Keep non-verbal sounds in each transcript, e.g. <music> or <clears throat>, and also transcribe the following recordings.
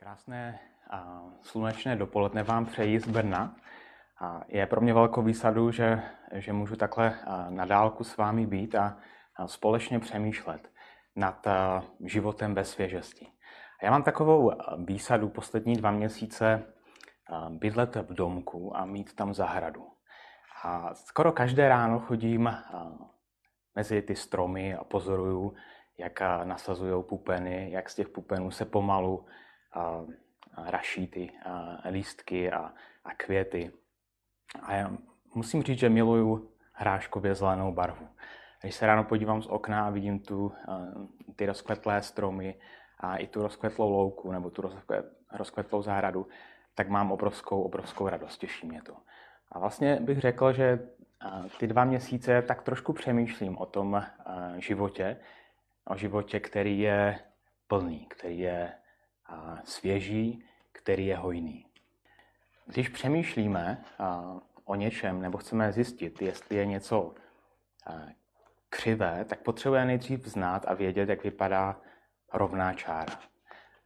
Krásné a slunečné dopoledne vám přeji z Brna. A je pro mě velkou výsadu, že, že můžu takhle na dálku s vámi být a, společně přemýšlet nad životem ve svěžesti. Já mám takovou výsadu poslední dva měsíce bydlet v domku a mít tam zahradu. A skoro každé ráno chodím mezi ty stromy a pozoruju, jak nasazují pupeny, jak z těch pupenů se pomalu raší ty lístky a, a květy. A já musím říct, že miluju hráškově zelenou barvu. Když se ráno podívám z okna a vidím tu, ty rozkvetlé stromy a i tu rozkvetlou louku nebo tu rozkvetlou zahradu, tak mám obrovskou, obrovskou radost, těší mě to. A vlastně bych řekl, že ty dva měsíce tak trošku přemýšlím o tom životě, o životě, který je plný, který je svěží, který je hojný. Když přemýšlíme o něčem nebo chceme zjistit, jestli je něco křivé, tak potřebujeme nejdřív znát a vědět, jak vypadá rovná čára.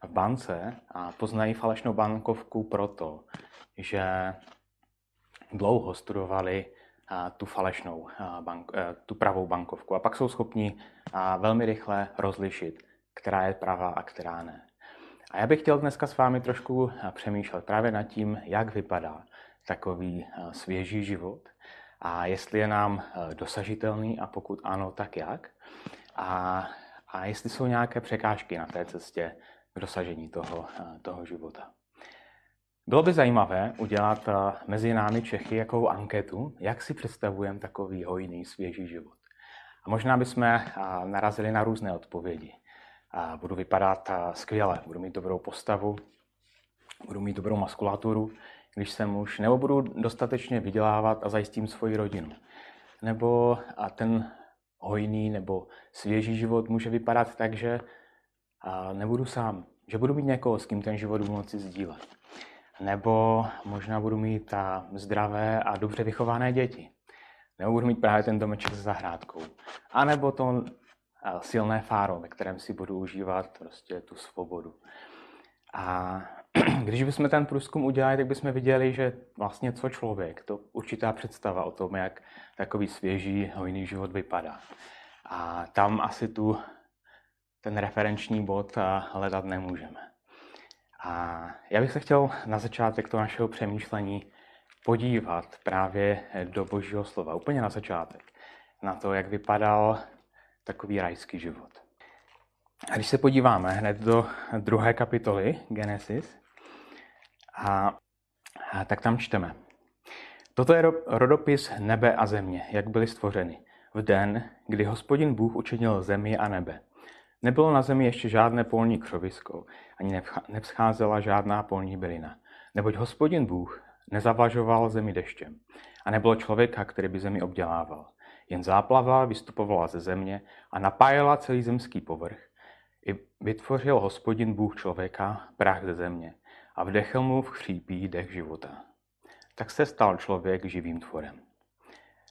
V bance poznají falešnou bankovku proto, že dlouho studovali tu falešnou, bank, e, tu pravou bankovku a pak jsou schopni velmi rychle rozlišit, která je pravá a která ne. A já bych chtěl dneska s vámi trošku eh, přemýšlet právě nad tím, jak vypadá takový eh, svěží život a jestli je nám eh, dosažitelný a pokud ano, tak jak. A, a jestli jsou nějaké překážky na té cestě k dosažení toho, toho života. Bylo by zajímavé udělat mezi námi Čechy jakou anketu, jak si představujeme takový hojný, svěží život. A možná bychom narazili na různé odpovědi a budu vypadat skvěle, budu mít dobrou postavu, budu mít dobrou maskulaturu, když jsem muž, nebo budu dostatečně vydělávat a zajistím svoji rodinu. Nebo a ten hojný nebo svěží život může vypadat tak, že nebudu sám, že budu mít někoho, s kým ten život budu moci sdílet. Nebo možná budu mít a zdravé a dobře vychované děti. Nebo budu mít právě ten domeček s zahrádkou. A nebo to silné fáro, ve kterém si budu užívat prostě tu svobodu. A <clears throat> když bychom ten průzkum udělali, tak bychom viděli, že vlastně co člověk, to určitá představa o tom, jak takový svěží, hojný život vypadá. A tam asi tu ten referenční bod hledat nemůžeme. A já bych se chtěl na začátek toho našeho přemýšlení podívat právě do Božího slova, úplně na začátek, na to, jak vypadal takový rajský život. A když se podíváme hned do druhé kapitoly Genesis, a, a tak tam čteme. Toto je rodopis nebe a země, jak byly stvořeny. V den, kdy hospodin Bůh učinil zemi a nebe. Nebylo na zemi ještě žádné polní křovisko, ani nevzcházela žádná polní bylina. Neboť hospodin Bůh nezavlažoval zemi deštěm a nebylo člověka, který by zemi obdělával. Jen záplava vystupovala ze země a napájela celý zemský povrch. I vytvořil hospodin Bůh člověka, prach ze země, a vdechl mu v chřípí dech života. Tak se stal člověk živým tvorem.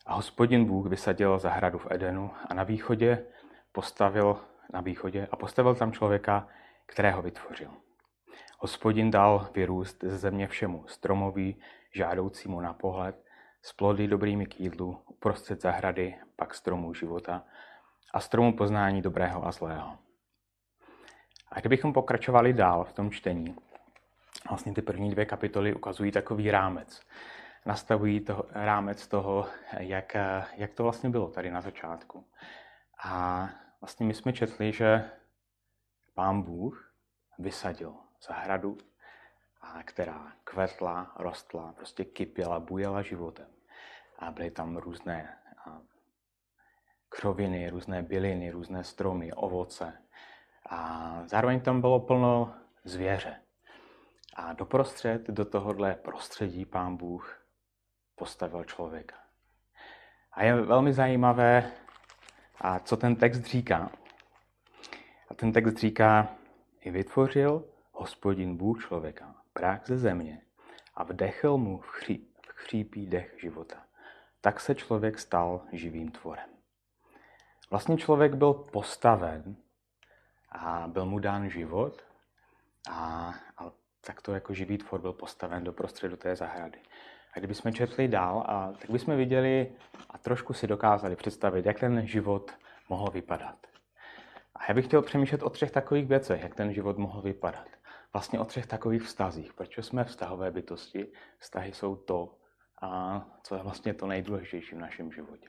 A hospodin Bůh vysadil zahradu v Edenu a na východě postavil na východě a postavil tam člověka, kterého vytvořil. Hospodin dal vyrůst ze země všemu, stromový, žádoucímu na pohled, s plody dobrými k jídlu, uprostřed zahrady, pak stromů života a stromu poznání dobrého a zlého. A kdybychom pokračovali dál v tom čtení, vlastně ty první dvě kapitoly ukazují takový rámec. Nastavují to, rámec toho, jak, jak to vlastně bylo tady na začátku. A vlastně my jsme četli, že pán Bůh vysadil zahradu, která kvetla, rostla, prostě kypěla, bujela životem a byly tam různé křoviny, různé byliny, různé stromy, ovoce. A zároveň tam bylo plno zvěře. A doprostřed do tohohle prostředí pán Bůh postavil člověka. A je velmi zajímavé, a co ten text říká. A ten text říká, i vytvořil hospodin Bůh člověka, prach ze země a vdechl mu v, chří, v chřípí dech života tak se člověk stal živým tvorem. Vlastně člověk byl postaven a byl mu dán život A, a takto jako živý tvor byl postaven do prostředu té zahrady. A kdybychom četli dál, a, tak bychom viděli a trošku si dokázali představit, jak ten život mohl vypadat. A já bych chtěl přemýšlet o třech takových věcech, jak ten život mohl vypadat. Vlastně o třech takových vztazích. Proč jsme vztahové bytosti? Vztahy jsou to, a co je vlastně to nejdůležitější v našem životě.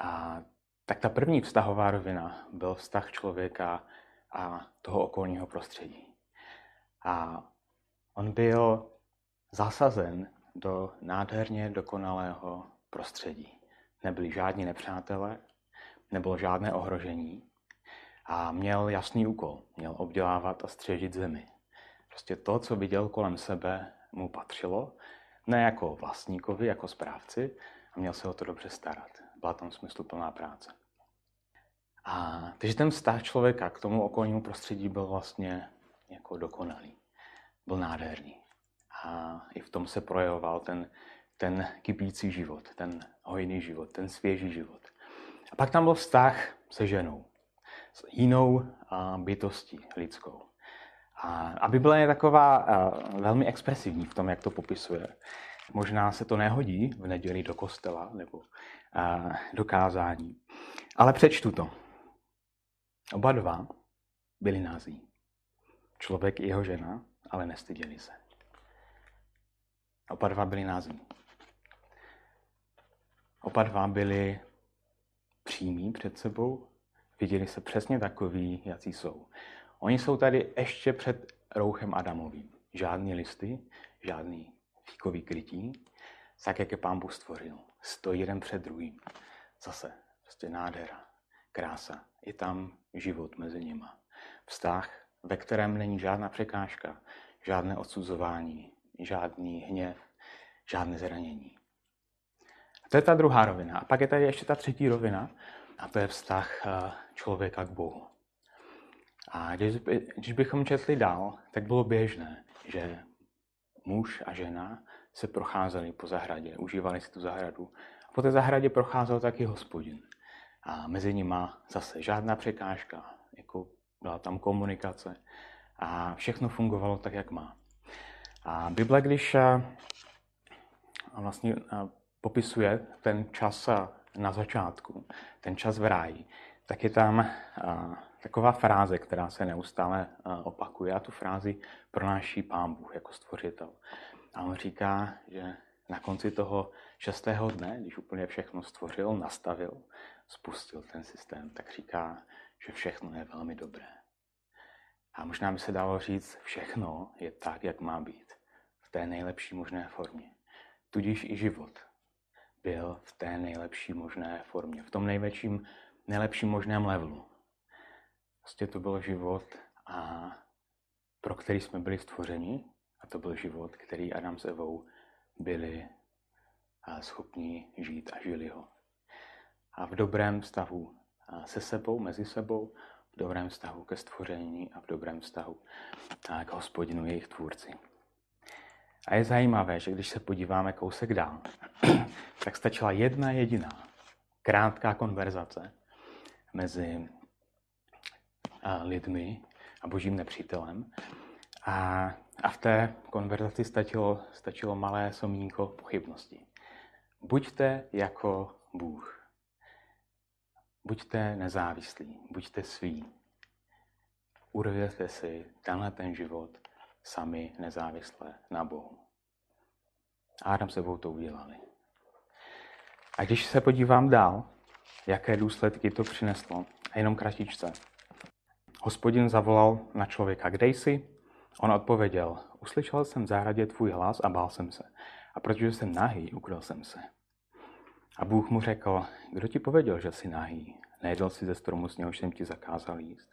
A tak ta první vztahová rovina byl vztah člověka a toho okolního prostředí. A on byl zasazen do nádherně dokonalého prostředí. Nebyli žádní nepřátelé, nebylo žádné ohrožení a měl jasný úkol. Měl obdělávat a střežit zemi. Prostě to, co viděl kolem sebe, mu patřilo, ne jako vlastníkovi, jako správci, a měl se o to dobře starat. Byla tam smysluplná práce. A, takže ten vztah člověka k tomu okolnímu prostředí byl vlastně jako dokonalý. Byl nádherný. A i v tom se projevoval ten, ten kypící život, ten hojný život, ten svěží život. A pak tam byl vztah se ženou, s jinou bytostí lidskou. A, Bible je taková a, velmi expresivní v tom, jak to popisuje. Možná se to nehodí v neděli do kostela nebo a, do kázání, ale přečtu to. Oba dva byli nází. Člověk i jeho žena, ale nestyděli se. Oba dva byli nází. Oba dva byli přímí před sebou, viděli se přesně takový, jací jsou. Oni jsou tady ještě před rouchem Adamovým. Žádný listy, žádný fíkový krytí, tak jak je pán Bůh stvořil. Stojí jeden před druhým. Zase, prostě nádhera, krása. Je tam život mezi nima. Vztah, ve kterém není žádná překážka, žádné odsuzování, žádný hněv, žádné zranění. A to je ta druhá rovina. A pak je tady ještě ta třetí rovina, a to je vztah eh, člověka k Bohu. A když, když bychom četli dál, tak bylo běžné, že muž a žena se procházeli po zahradě, užívali si tu zahradu. A po té zahradě procházel taky hospodin. A mezi nima zase žádná překážka, jako byla tam komunikace a všechno fungovalo tak, jak má. A Bible, když a, a vlastně a popisuje ten čas na začátku, ten čas v ráji, tak je tam taková fráze, která se neustále opakuje a tu frázi pronáší pán Bůh jako stvořitel. A on říká, že na konci toho šestého dne, když úplně všechno stvořil, nastavil, spustil ten systém, tak říká, že všechno je velmi dobré. A možná by se dalo říct, všechno je tak, jak má být. V té nejlepší možné formě. Tudíž i život byl v té nejlepší možné formě. V tom největším, nejlepším možném levelu. Prostě to byl život, a pro který jsme byli stvořeni, a to byl život, který Adam s Evou byli schopni žít a žili ho. A v dobrém vztahu se sebou, mezi sebou, v dobrém vztahu ke stvoření a v dobrém vztahu k hospodinu jejich tvůrci. A je zajímavé, že když se podíváme kousek dál, <clears throat> tak stačila jedna jediná krátká konverzace mezi lidmi a božím nepřítelem. A, a v té konverzaci stačilo, stačilo malé somínko pochybnosti. Buďte jako Bůh. Buďte nezávislí, buďte sví. Urvěte si tenhle ten život sami nezávisle na Bohu. Adam se to udělali. A když se podívám dál, jaké důsledky to přineslo, a jenom kratičce, Hospodin zavolal na člověka, kde jsi? On odpověděl, uslyšel jsem v zahradě tvůj hlas a bál jsem se. A protože jsem nahý, ukryl jsem se. A Bůh mu řekl, kdo ti pověděl, že jsi nahý? Nejedl si ze stromu, z něhož jsem ti zakázal jíst.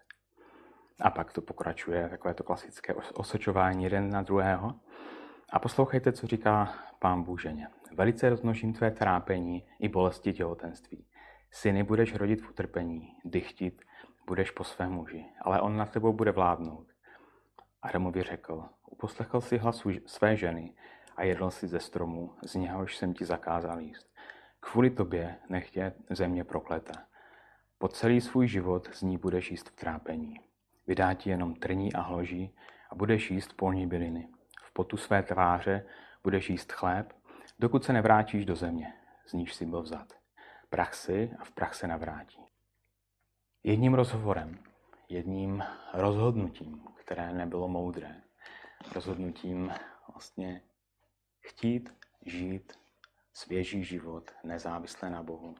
A pak to pokračuje, takové to klasické osočování jeden na druhého. A poslouchejte, co říká pán Bůh ženě. Velice rozmnožím tvé trápení i bolesti těhotenství. Syny budeš rodit v utrpení, dychtit budeš po svém muži, ale on na tebou bude vládnout. Adamovi řekl, uposlechl si hlas své ženy a jedl si ze stromu, z něhož jsem ti zakázal jíst. Kvůli tobě nech tě země prokleta. Po celý svůj život z ní budeš jíst v trápení. Vydá ti jenom trní a hloží a budeš jíst polní byliny. V potu své tváře budeš jíst chléb, dokud se nevrátíš do země, z níž jsi byl vzat. Prach si a v prach se navrátí. Jedním rozhovorem, jedním rozhodnutím, které nebylo moudré, rozhodnutím vlastně chtít žít svěží život, nezávisle na Bohu,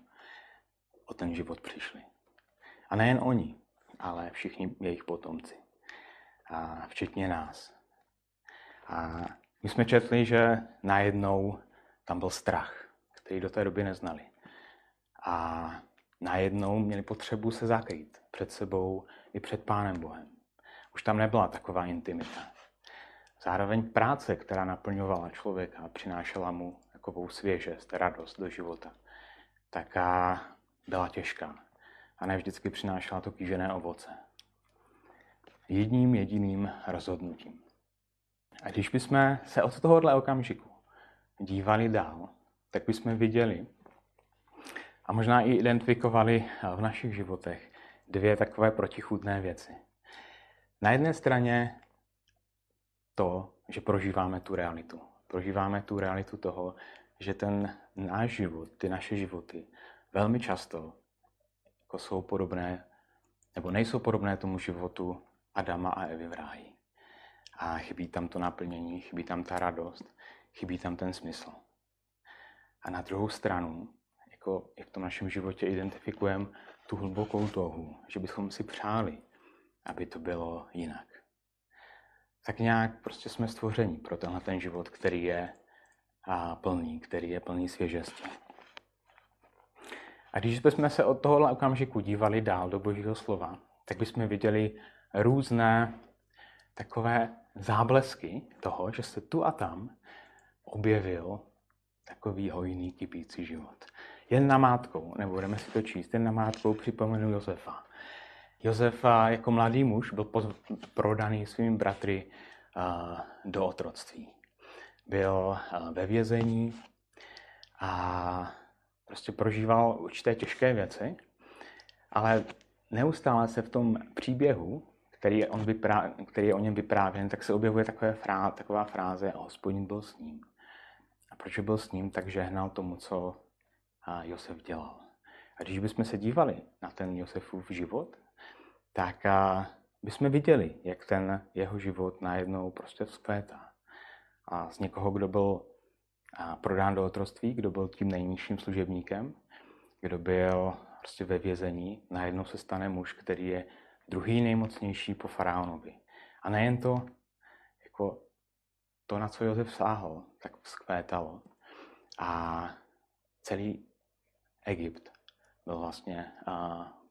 o ten život přišli. A nejen oni, ale všichni jejich potomci. A včetně nás. A my jsme četli, že najednou tam byl strach, který do té doby neznali. A najednou měli potřebu se zakrýt před sebou i před Pánem Bohem. Už tam nebyla taková intimita. Zároveň práce, která naplňovala člověka a přinášela mu takovou svěžest, radost do života, taká byla těžká a ne vždycky přinášela to kýžené ovoce. Jedním jediným rozhodnutím. A když bychom se od tohohle okamžiku dívali dál, tak bychom viděli a možná i identifikovali v našich životech dvě takové protichůdné věci. Na jedné straně to, že prožíváme tu realitu. Prožíváme tu realitu toho, že ten náš život, ty naše životy, velmi často jako jsou podobné, nebo nejsou podobné tomu životu Adama a Evy v ráji. A chybí tam to naplnění, chybí tam ta radost, chybí tam ten smysl. A na druhou stranu, jako i v tom našem životě identifikujeme tu hlubokou touhu, že bychom si přáli, aby to bylo jinak. Tak nějak prostě jsme stvoření pro tenhle ten život, který je a plný, který je plný svěžesti. A když bychom se od tohohle okamžiku dívali dál do Božího slova, tak bychom viděli různé takové záblesky toho, že se tu a tam objevil takový hojný, kypící život. Jen namátkou, nebudeme si to číst, jen namátkou připomenu Josefa. Josef jako mladý muž byl prodaný svými bratry do otroctví. Byl ve vězení a prostě prožíval určité těžké věci, ale neustále se v tom příběhu, který je, on vyprá, který je o něm vyprávěn, tak se objevuje takové frá, taková fráze a hospodin byl s ním. A proč byl s ním, tak žehnal tomu, co Josef dělal. A když bychom se dívali na ten Josefův život, tak bychom viděli, jak ten jeho život najednou prostě vzkvétá. A z někoho, kdo byl prodán do otroství, kdo byl tím nejnižším služebníkem, kdo byl prostě ve vězení, najednou se stane muž, který je druhý nejmocnější po faraonovi. A nejen to, jako to, na co Josef sáhl, tak vzkvétalo. A celý Egypt byl vlastně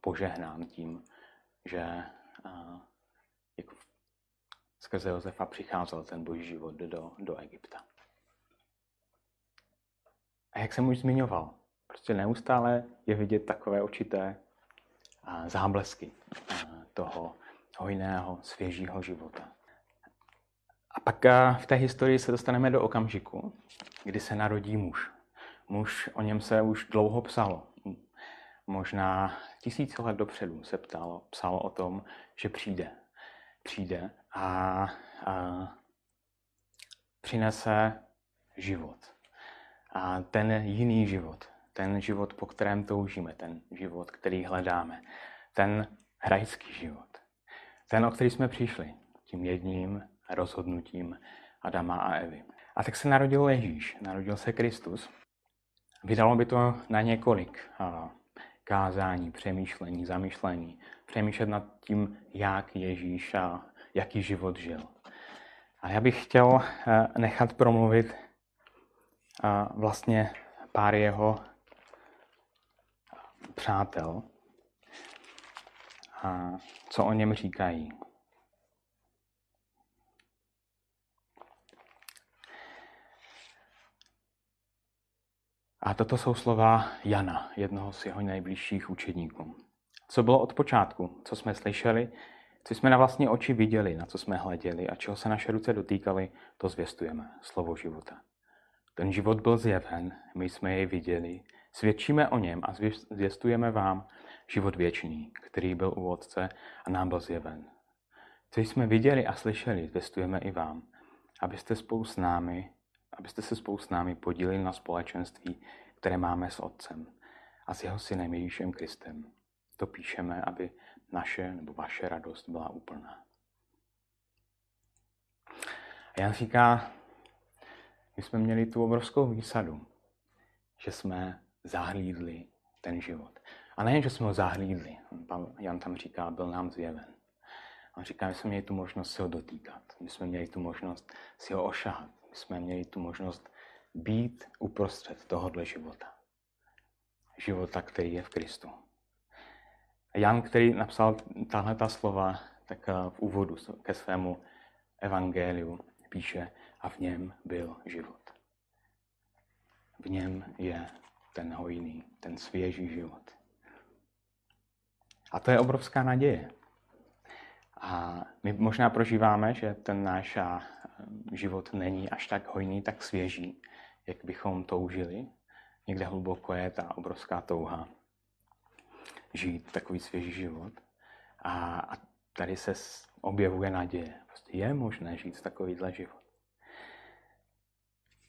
požehnán tím, že jako skrze Josefa přicházel ten boží život do, do Egypta. A jak jsem už zmiňoval, prostě neustále je vidět takové určité záblesky toho hojného, svěžího života. A pak v té historii se dostaneme do okamžiku, kdy se narodí muž. Muž, o něm se už dlouho psalo možná tisíce let dopředu se ptalo, psalo o tom, že přijde. Přijde a, a přinese život. A ten jiný život, ten život, po kterém toužíme, ten život, který hledáme, ten hrajský život, ten, o který jsme přišli, tím jedním rozhodnutím Adama a Evy. A tak se narodil Ježíš, narodil se Kristus. Vydalo by to na několik kázání, přemýšlení, zamýšlení, přemýšlet nad tím, jak Ježíš a jaký život žil. A já bych chtěl eh, nechat promluvit eh, vlastně pár jeho přátel, a co o něm říkají. A toto jsou slova Jana, jednoho z jeho nejbližších učedníků. Co bylo od počátku, co jsme slyšeli, co jsme na vlastní oči viděli, na co jsme hleděli? A čeho se naše ruce dotýkaly, to zvěstujeme, slovo života. Ten život byl zjeven, my jsme jej viděli, svědčíme o něm a zvěstujeme vám život věčný, který byl u Otce a nám byl zjeven. Co jsme viděli a slyšeli, zvestujeme i vám, abyste spolu s námi, abyste se spolu s námi podíleli na společenství, které máme s Otcem a s jeho synem Ježíšem Kristem. To píšeme, aby naše nebo vaše radost byla úplná. A Jan říká, my jsme měli tu obrovskou výsadu, že jsme zahlídli ten život. A nejen, že jsme ho zahlídli, pan Jan tam říká, byl nám zjeven. On říká, my jsme měli tu možnost si ho dotýkat, my jsme měli tu možnost si ho ošahat, jsme měli tu možnost být uprostřed tohohle života. Života, který je v Kristu. Jan, který napsal tahle ta slova, tak eh, v úvodu ke svému evangeliu píše, a v něm byl život. V něm je ten hojný, ten svěží život. A to je obrovská naděje. A my možná prožíváme, že ten náš život není až tak hojný, tak svěží, jak bychom toužili. Někde hluboko je ta obrovská touha žít takový svěží život. A, a tady se objevuje naděje. Prostě je možné žít takovýhle život.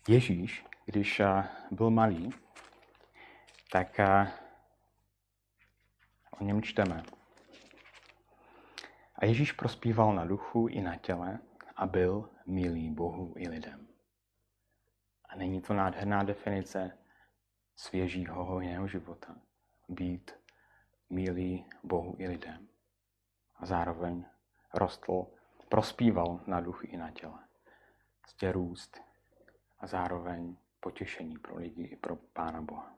Ježíš, když byl malý, tak o něm čteme. A Ježíš prospíval na duchu i na těle a byl milý Bohu i lidem. A není to nádherná definice svěžího hojného života. Být milý Bohu i lidem. A zároveň rostl, prospíval na duchu i na těle. Prostě růst a zároveň potěšení pro lidi i pro Pána Boha.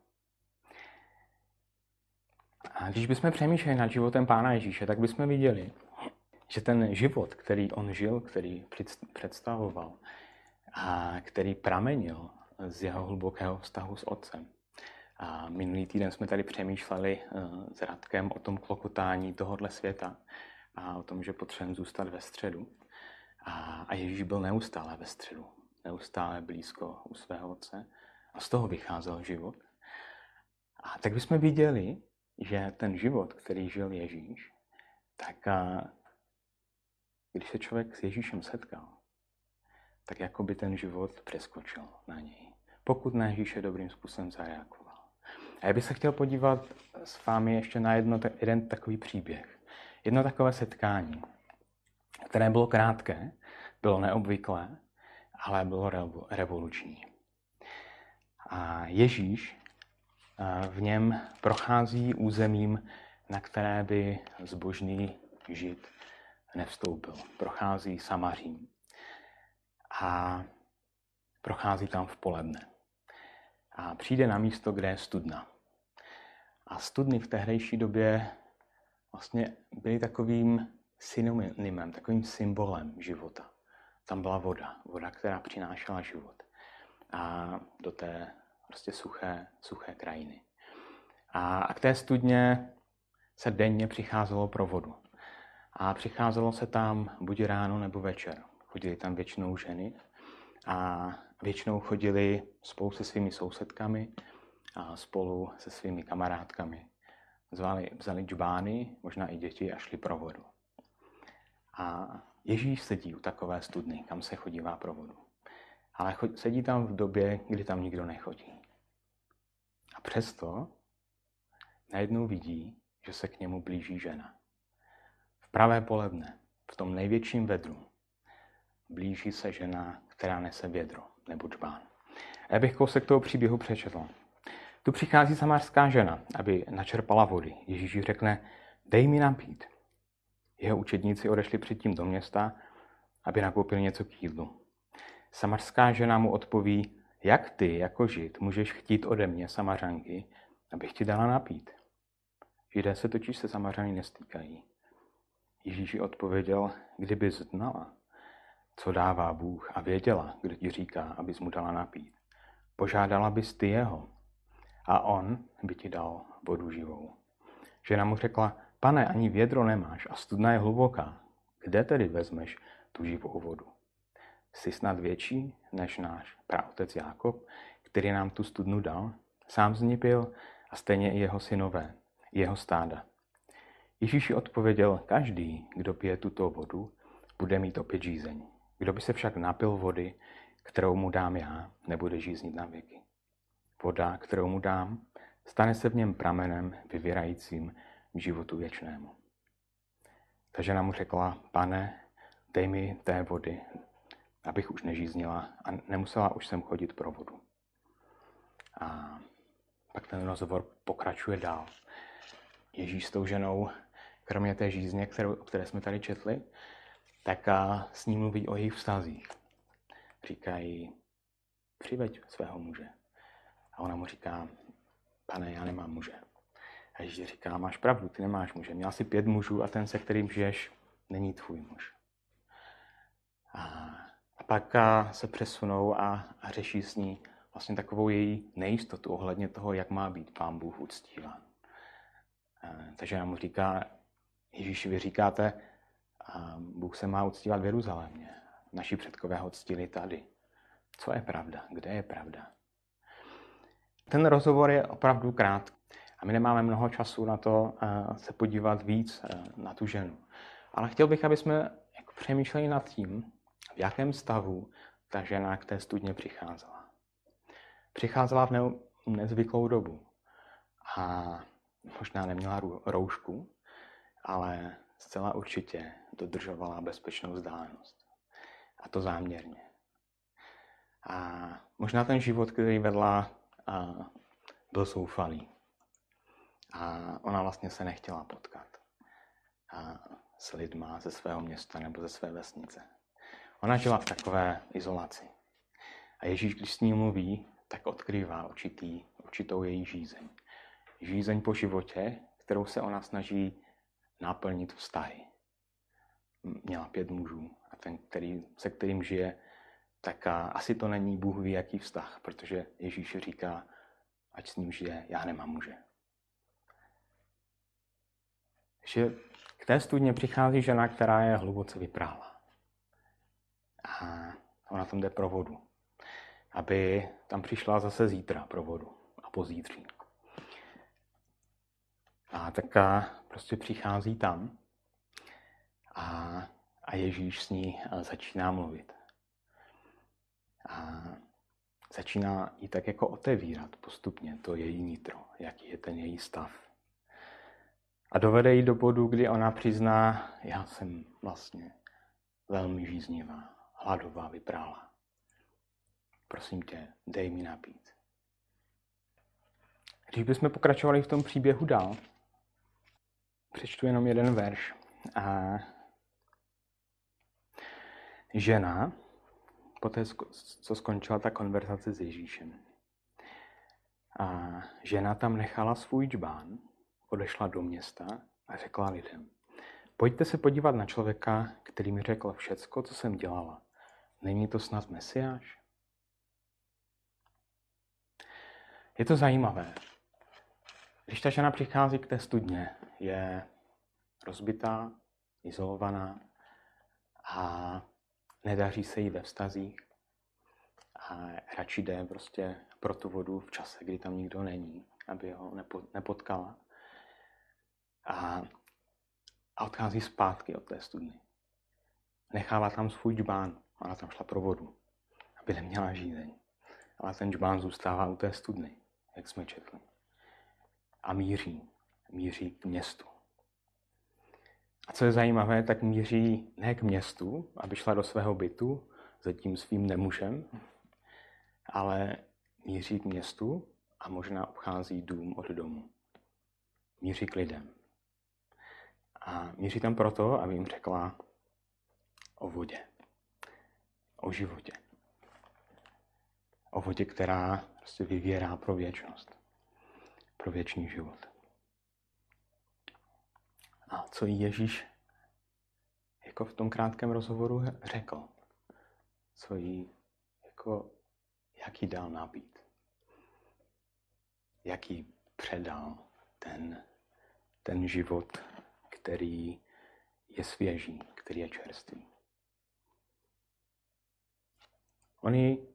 A když bychom přemýšleli nad životem Pána Ježíše, tak bychom viděli, že ten život, který on žil, který představoval a který pramenil z jeho hlubokého vztahu s otcem. A minulý týden jsme tady přemýšleli eh, s Radkem o tom klokotání tohohle světa a o tom, že potřebujeme zůstat ve středu. A, Ježíš byl neustále ve středu, neustále blízko u svého otce a z toho vycházel život. A tak bychom viděli, že ten život, který žil Ježíš, tak když se člověk s Ježíšem setkal, tak jako by ten život přeskočil na něj. Pokud na Ježíše dobrým způsobem zareagoval. A já bych se chtěl podívat s vámi ještě na jedno, jeden takový příběh. Jedno takové setkání, které bylo krátké, bylo neobvyklé, ale bylo revoluční. A Ježíš v něm prochází územím, na které by zbožný žid nevstoupil. Prochází Samařím a prochází tam v poledne. A přijde na místo, kde je studna. A studny v tehdejší době vlastně byly takovým synonymem, takovým symbolem života. Tam byla voda, voda, která přinášela život. A do té prostě suché, suché krajiny. A, a k té studně se denně přicházelo pro vodu. A přicházelo se tam buď ráno nebo večer. Chodili tam většinou ženy a většinou chodili spolu se svými sousedkami a spolu se svými kamarádkami. Zvali, vzali džbány, možná i děti a šli pro vodu. A Ježíš sedí u takové studny, kam se chodívá pro vodu. Ale sedí tam v době, kdy tam nikdo nechodí. A přesto najednou vidí, že se k němu blíží žena. Pravé poledne, v tom největším vedru, blíží se žena, která nese vědro nebo džbán. A já bych kousek toho příběhu přečetl. Tu přichází samarská žena, aby načerpala vody. Ježíš řekne, dej mi napít. Jeho učedníci odešli předtím do města, aby nakoupili něco k jídlu. Samarská žena mu odpoví, jak ty, jako žid, můžeš chtít ode mě, samařanky, abych ti dala napít? Židé se totiž se samařany nestýkají. Ježíši odpověděl, kdyby znala, co dává Bůh a věděla, kdo ti říká, abys mu dala napít. Požádala bys ty jeho a on by ti dal vodu živou. Žena mu řekla, pane, ani vědro nemáš a studna je hluboká. Kde tedy vezmeš tu živou vodu? Jsi snad větší než náš praotec Jákob, který nám tu studnu dal? Sám z ní pil a stejně i jeho synové, jeho stáda. Ježíši odpověděl, každý, kdo pije tuto vodu, bude mít opět žízeň. Kdo by se však napil vody, kterou mu dám já, nebude žíznit na věky. Voda, kterou mu dám, stane se v něm pramenem vyvěrajícím k životu věčnému. Ta žena mu řekla, pane, dej mi té vody, abych už nežíznila a nemusela už sem chodit pro vodu. A pak ten rozhovor pokračuje dál. Ježíš s tou ženou, kromě té žízně, kterou, o které jsme tady četli, tak a s ním mluví o jejich vztazích. Říkají, přiveď svého muže. A ona mu říká, pane, já nemám muže. A Ježíš říká, máš pravdu, ty nemáš muže. Měl jsi pět mužů a ten, se kterým žiješ, není tvůj muž. A, a pak a se přesunou a, a řeší s ní vlastně takovou její nejistotu ohledně toho, jak má být pán Bůh uctíván. Takže nám mu říká, Ježíši, vy říkáte, Bůh se má uctívat v Jeruzalémě. Naši předkové ho ctili tady. Co je pravda? Kde je pravda? Ten rozhovor je opravdu krátký a my nemáme mnoho času na to se podívat víc na tu ženu. Ale chtěl bych, aby jsme jako přemýšleli nad tím, v jakém stavu ta žena k té studně přicházela. Přicházela v nezvyklou dobu a možná neměla roušku, ale zcela určitě dodržovala bezpečnou vzdálenost. A to záměrně. A možná ten život, který vedla, byl soufalý. A ona vlastně se nechtěla potkat a s lidma ze svého města nebo ze své vesnice. Ona žila v takové izolaci. A Ježíš, když s ní mluví, tak odkrývá určitý, určitou její žízeň. Žízeň po životě, kterou se ona snaží naplnit vztahy. Měla pět mužů a ten, který, se kterým žije, tak a, asi to není Bůh ví jaký vztah, protože Ježíš říká, ať s ním žije, já nemám muže. Že k té studně přichází žena, která je hluboce vyprála. A ona tam jde pro vodu. Aby tam přišla zase zítra pro vodu a pozítří. A tak a prostě přichází tam a, a Ježíš s ní začíná mluvit. A začíná jí tak jako otevírat postupně to její nitro, jaký je ten její stav. A dovede jí do bodu, kdy ona přizná, já jsem vlastně velmi žíznivá, hladová, vyprála. Prosím tě, dej mi napít. Když bychom pokračovali v tom příběhu dál, přečtu jenom jeden verš. A žena, poté, co skončila ta konverzace s Ježíšem, a žena tam nechala svůj džbán, odešla do města a řekla lidem, pojďte se podívat na člověka, který mi řekl všecko, co jsem dělala. Není to snad Mesiáš? Je to zajímavé. Když ta žena přichází k té studně, je rozbitá, izolovaná a nedaří se jí ve vztazích a radši jde prostě pro tu vodu v čase, kdy tam nikdo není, aby ho nepotkala. A, a odchází zpátky od té studny. Nechává tam svůj džbán, ona tam šla pro vodu, aby neměla žízeň. Ale ten džbán zůstává u té studny, jak jsme četli. A míří, míří k městu. A co je zajímavé, tak míří ne k městu, aby šla do svého bytu za tím svým nemužem, ale míří k městu a možná obchází dům od domu. Míří k lidem. A míří tam proto, aby jim řekla o vodě, o životě. O vodě, která prostě vyvěrá pro věčnost, pro věčný život. A co Ježíš jako v tom krátkém rozhovoru řekl? Co jí, jako, jak jí dal nabít? Jak jí předal ten, ten život, který je svěží, který je čerstvý? On jí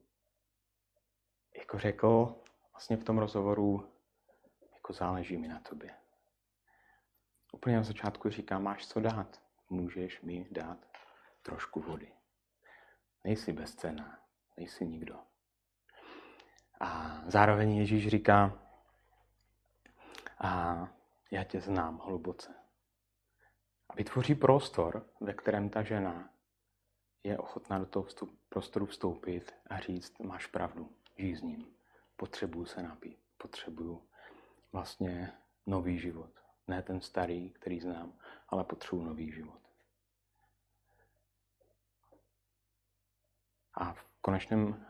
jako řekl vlastně v tom rozhovoru, jako záleží mi na tobě. Úplně na začátku říká, máš co dát, můžeš mi dát trošku vody. Nejsi bezcená, nejsi nikdo. A zároveň Ježíš říká, a já tě znám hluboce. A vytvoří prostor, ve kterém ta žena je ochotná do toho vstup, prostoru vstoupit a říct, máš pravdu, žij s ním, potřebuju se napít, potřebuju vlastně nový život. Ne ten starý, který znám, ale potřebuju nový život. A v konečném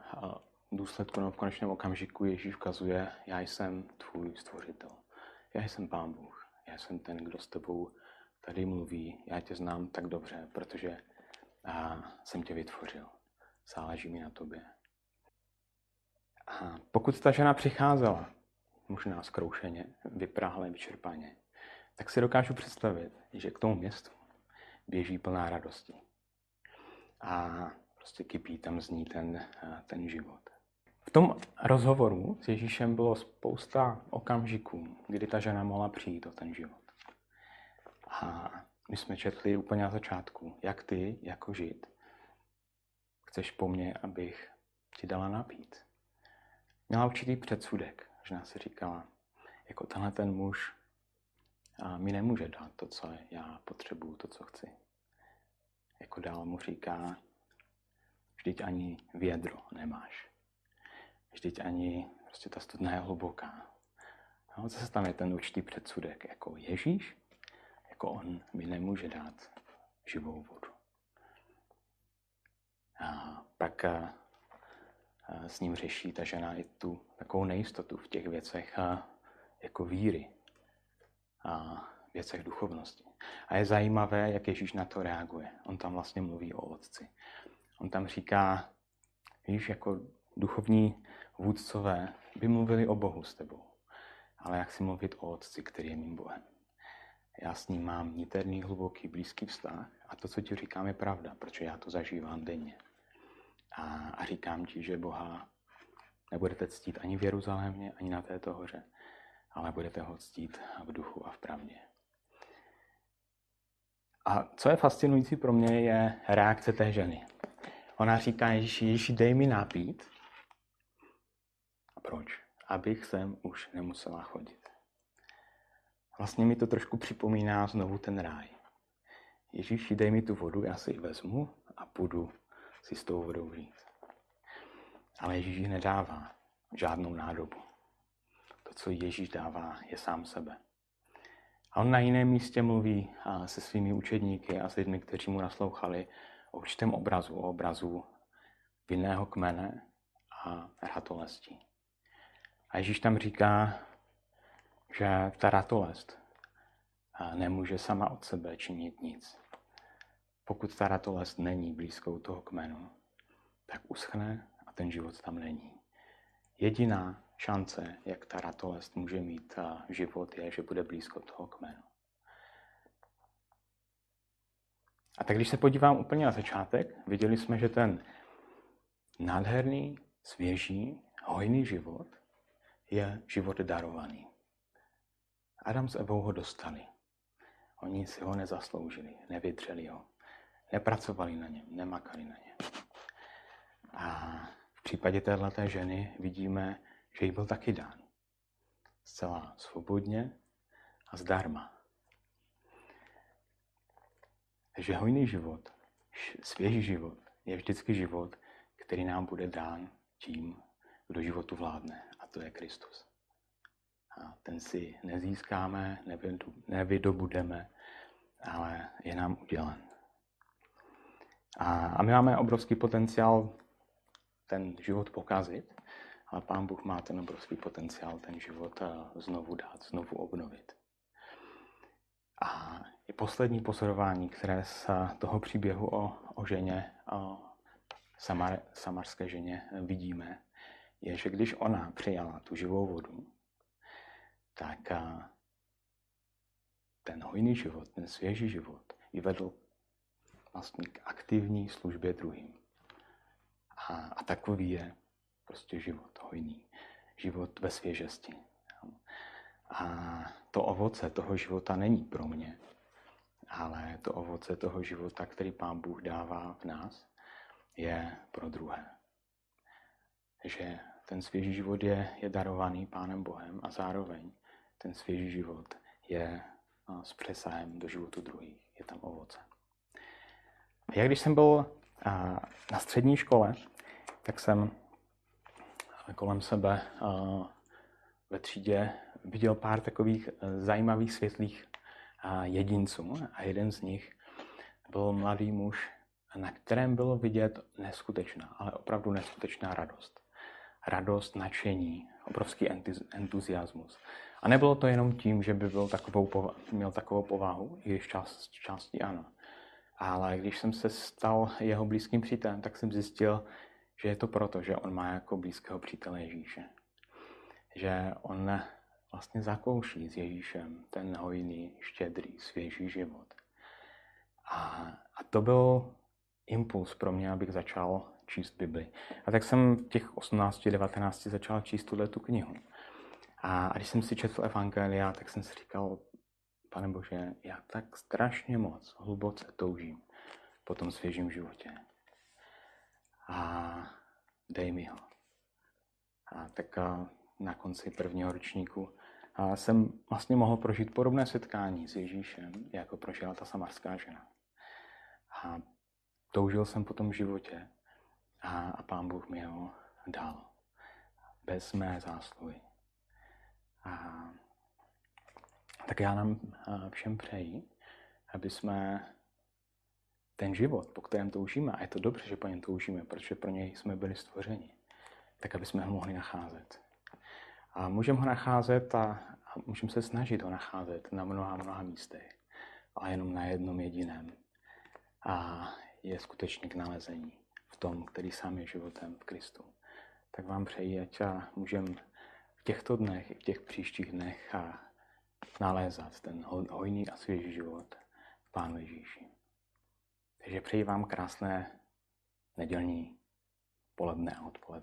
důsledku, nebo v konečném okamžiku Ježíš ukazuje, já jsem tvůj stvořitel. Já jsem Pán Bůh. Já jsem ten, kdo s tebou tady mluví. Já tě znám tak dobře, protože a, jsem tě vytvořil. Záleží mi na tobě. A pokud ta žena přicházela, možná zkroušeně, vypráhle, vyčerpaně, tak si dokážu představit, že k tomu městu běží plná radosti. A prostě kypí tam z ní ten, ten život. V tom rozhovoru s Ježíšem bylo spousta okamžiků, kdy ta žena mohla přijít o ten život. A my jsme četli úplně na začátku, jak ty, jako žid, chceš po mně, abych ti dala napít. Měla určitý předsudek, žena si říkala, jako tenhle ten muž a mi nemůže dát to, co já potřebuju, to, co chci. Jako dál mu říká, vždyť ani vědro nemáš. Vždyť ani prostě ta studna je hluboká. No, zase tam je ten určitý předsudek, jako Ježíš, jako on mi nemůže dát živou vodu. A pak a s ním řeší ta žena i tu takovou nejistotu v těch věcech a, jako víry a věcech duchovnosti. A je zajímavé, jak Ježíš na to reaguje. On tam vlastně mluví o Otci. On tam říká, víš, jako duchovní vůdcové by mluvili o Bohu s tebou, ale jak si mluvit o Otci, který je mým Bohem. Já s ním mám niterný, hluboký, blízký vztah a to, co ti říkám, je pravda, protože já to zažívám denně. A, a říkám ti, že Boha nebudete ctít ani v Jeruzalémě, ani na této hoře, ale budete ho ctít v duchu a v pravdě. A co je fascinující pro mě, je reakce té ženy. Ona říká Ježíši, Ježíši, dej mi napít, proč? Abych sem už nemusela chodit. Vlastně mi to trošku připomíná znovu ten ráj. Ježíši, dej mi tu vodu, já si ji vezmu a půjdu si s tou vodou žít. Ale Ježíš nedává žádnou nádobu. To, co Ježíš dává, je sám sebe. A on na jiném místě mluví se svými učedníky a s lidmi, kteří mu naslouchali o určitém obrazu, o obrazu vinného kmene a ratolestí. A Ježíš tam říká, že ta ratolest nemůže sama od sebe činit nic. Pokud ta ratolest není blízkou toho kmenu, tak uschne a ten život tam není. Jediná šance, jak ta ratolest může mít život, je, že bude blízko toho kmenu. A tak když se podívám úplně na začátek, viděli jsme, že ten nádherný, svěží, hojný život je život darovaný. Adam s Evou ho dostali. Oni si ho nezasloužili, nevydřeli ho, nepracovali na něm, nemakali na něm. A v případě této ženy vidíme, že jí byl taky dán. Zcela svobodně a zdarma. Takže hojný život, svěží život, je vždycky život, který nám bude dán tím, kdo životu vládne to je Kristus. A ten si nezískáme, nevydobudeme, ale je nám udělen. A, a my máme obrovský potenciál ten život pokazit, ale Pán Bůh má ten obrovský potenciál ten život eh, znovu dát, znovu obnovit. A i poslední pozorování, které z toho příběhu o, o ženě, o samar, samarské ženě vidíme, je, že když ona přijala tu živou vodu, tak ten hojný život, ten svěží život ji vedl vlastně k aktivní službě druhým. A, a takový je prostě život hojný, život ve svěžesti. A to ovoce toho života není pro mě, ale to ovoce toho života, který Pán Bůh dává v nás, je pro druhé. Že ten svěží život je, je darovaný Pánem Bohem a zároveň ten svěží život je s přesahem do životu druhých. Je tam ovoce. Já když jsem byl na střední škole, tak jsem kolem sebe ve třídě viděl pár takových e, zajímavých světlých jedinců a jeden z nich byl mladý muž, na kterém bylo vidět neskutečná, ale opravdu neskutečná radost. Radost, nadšení, obrovský entuziasmus. A nebylo to jenom tím, že by byl takovou, měl takovou povahu, i když část, části ano. Ale když jsem se stal jeho blízkým přítelem, tak jsem zjistil, že je to proto, že on má jako blízkého přítele Ježíše. Že on vlastně zakouší s Ježíšem ten hojný, štědrý, svěží život. A, a to byl impuls pro mě, abych začal číst Bibli. A tak jsem v těch 18, 19 začal číst tuhle tu knihu. A, a když jsem si četl Evangelia, tak jsem si říkal, pane Bože, já tak strašně moc, hluboce toužím po tom svěžím životě. A dej mi ho. A tak a na konci prvního ročníku a jsem vlastně mohl prožít podobné setkání s Ježíšem, jako prožila ta samarská žena. A toužil jsem po tom životě a, a pán Bůh mi ho dal. Bez mé zásluhy. A, tak já nám všem přeji, aby jsme ten život, po kterém toužíme, a je to dobře, že po něm toužíme, protože pro něj jsme byli stvořeni, tak aby jsme ho mohli nacházet. A můžeme ho nacházet a, a můžeme se snažit ho nacházet na mnoha, mnoha místech, ale jenom na jednom jediném. A je skutečně k nalezení v tom, který sám je životem v Kristu. Tak vám přeji, ať můžeme v těchto dnech i v těch příštích dnech a nalézat ten hojný a svěží život v Pánu Ježíši. Takže přeji vám krásné nedělní poledne a odpoledne.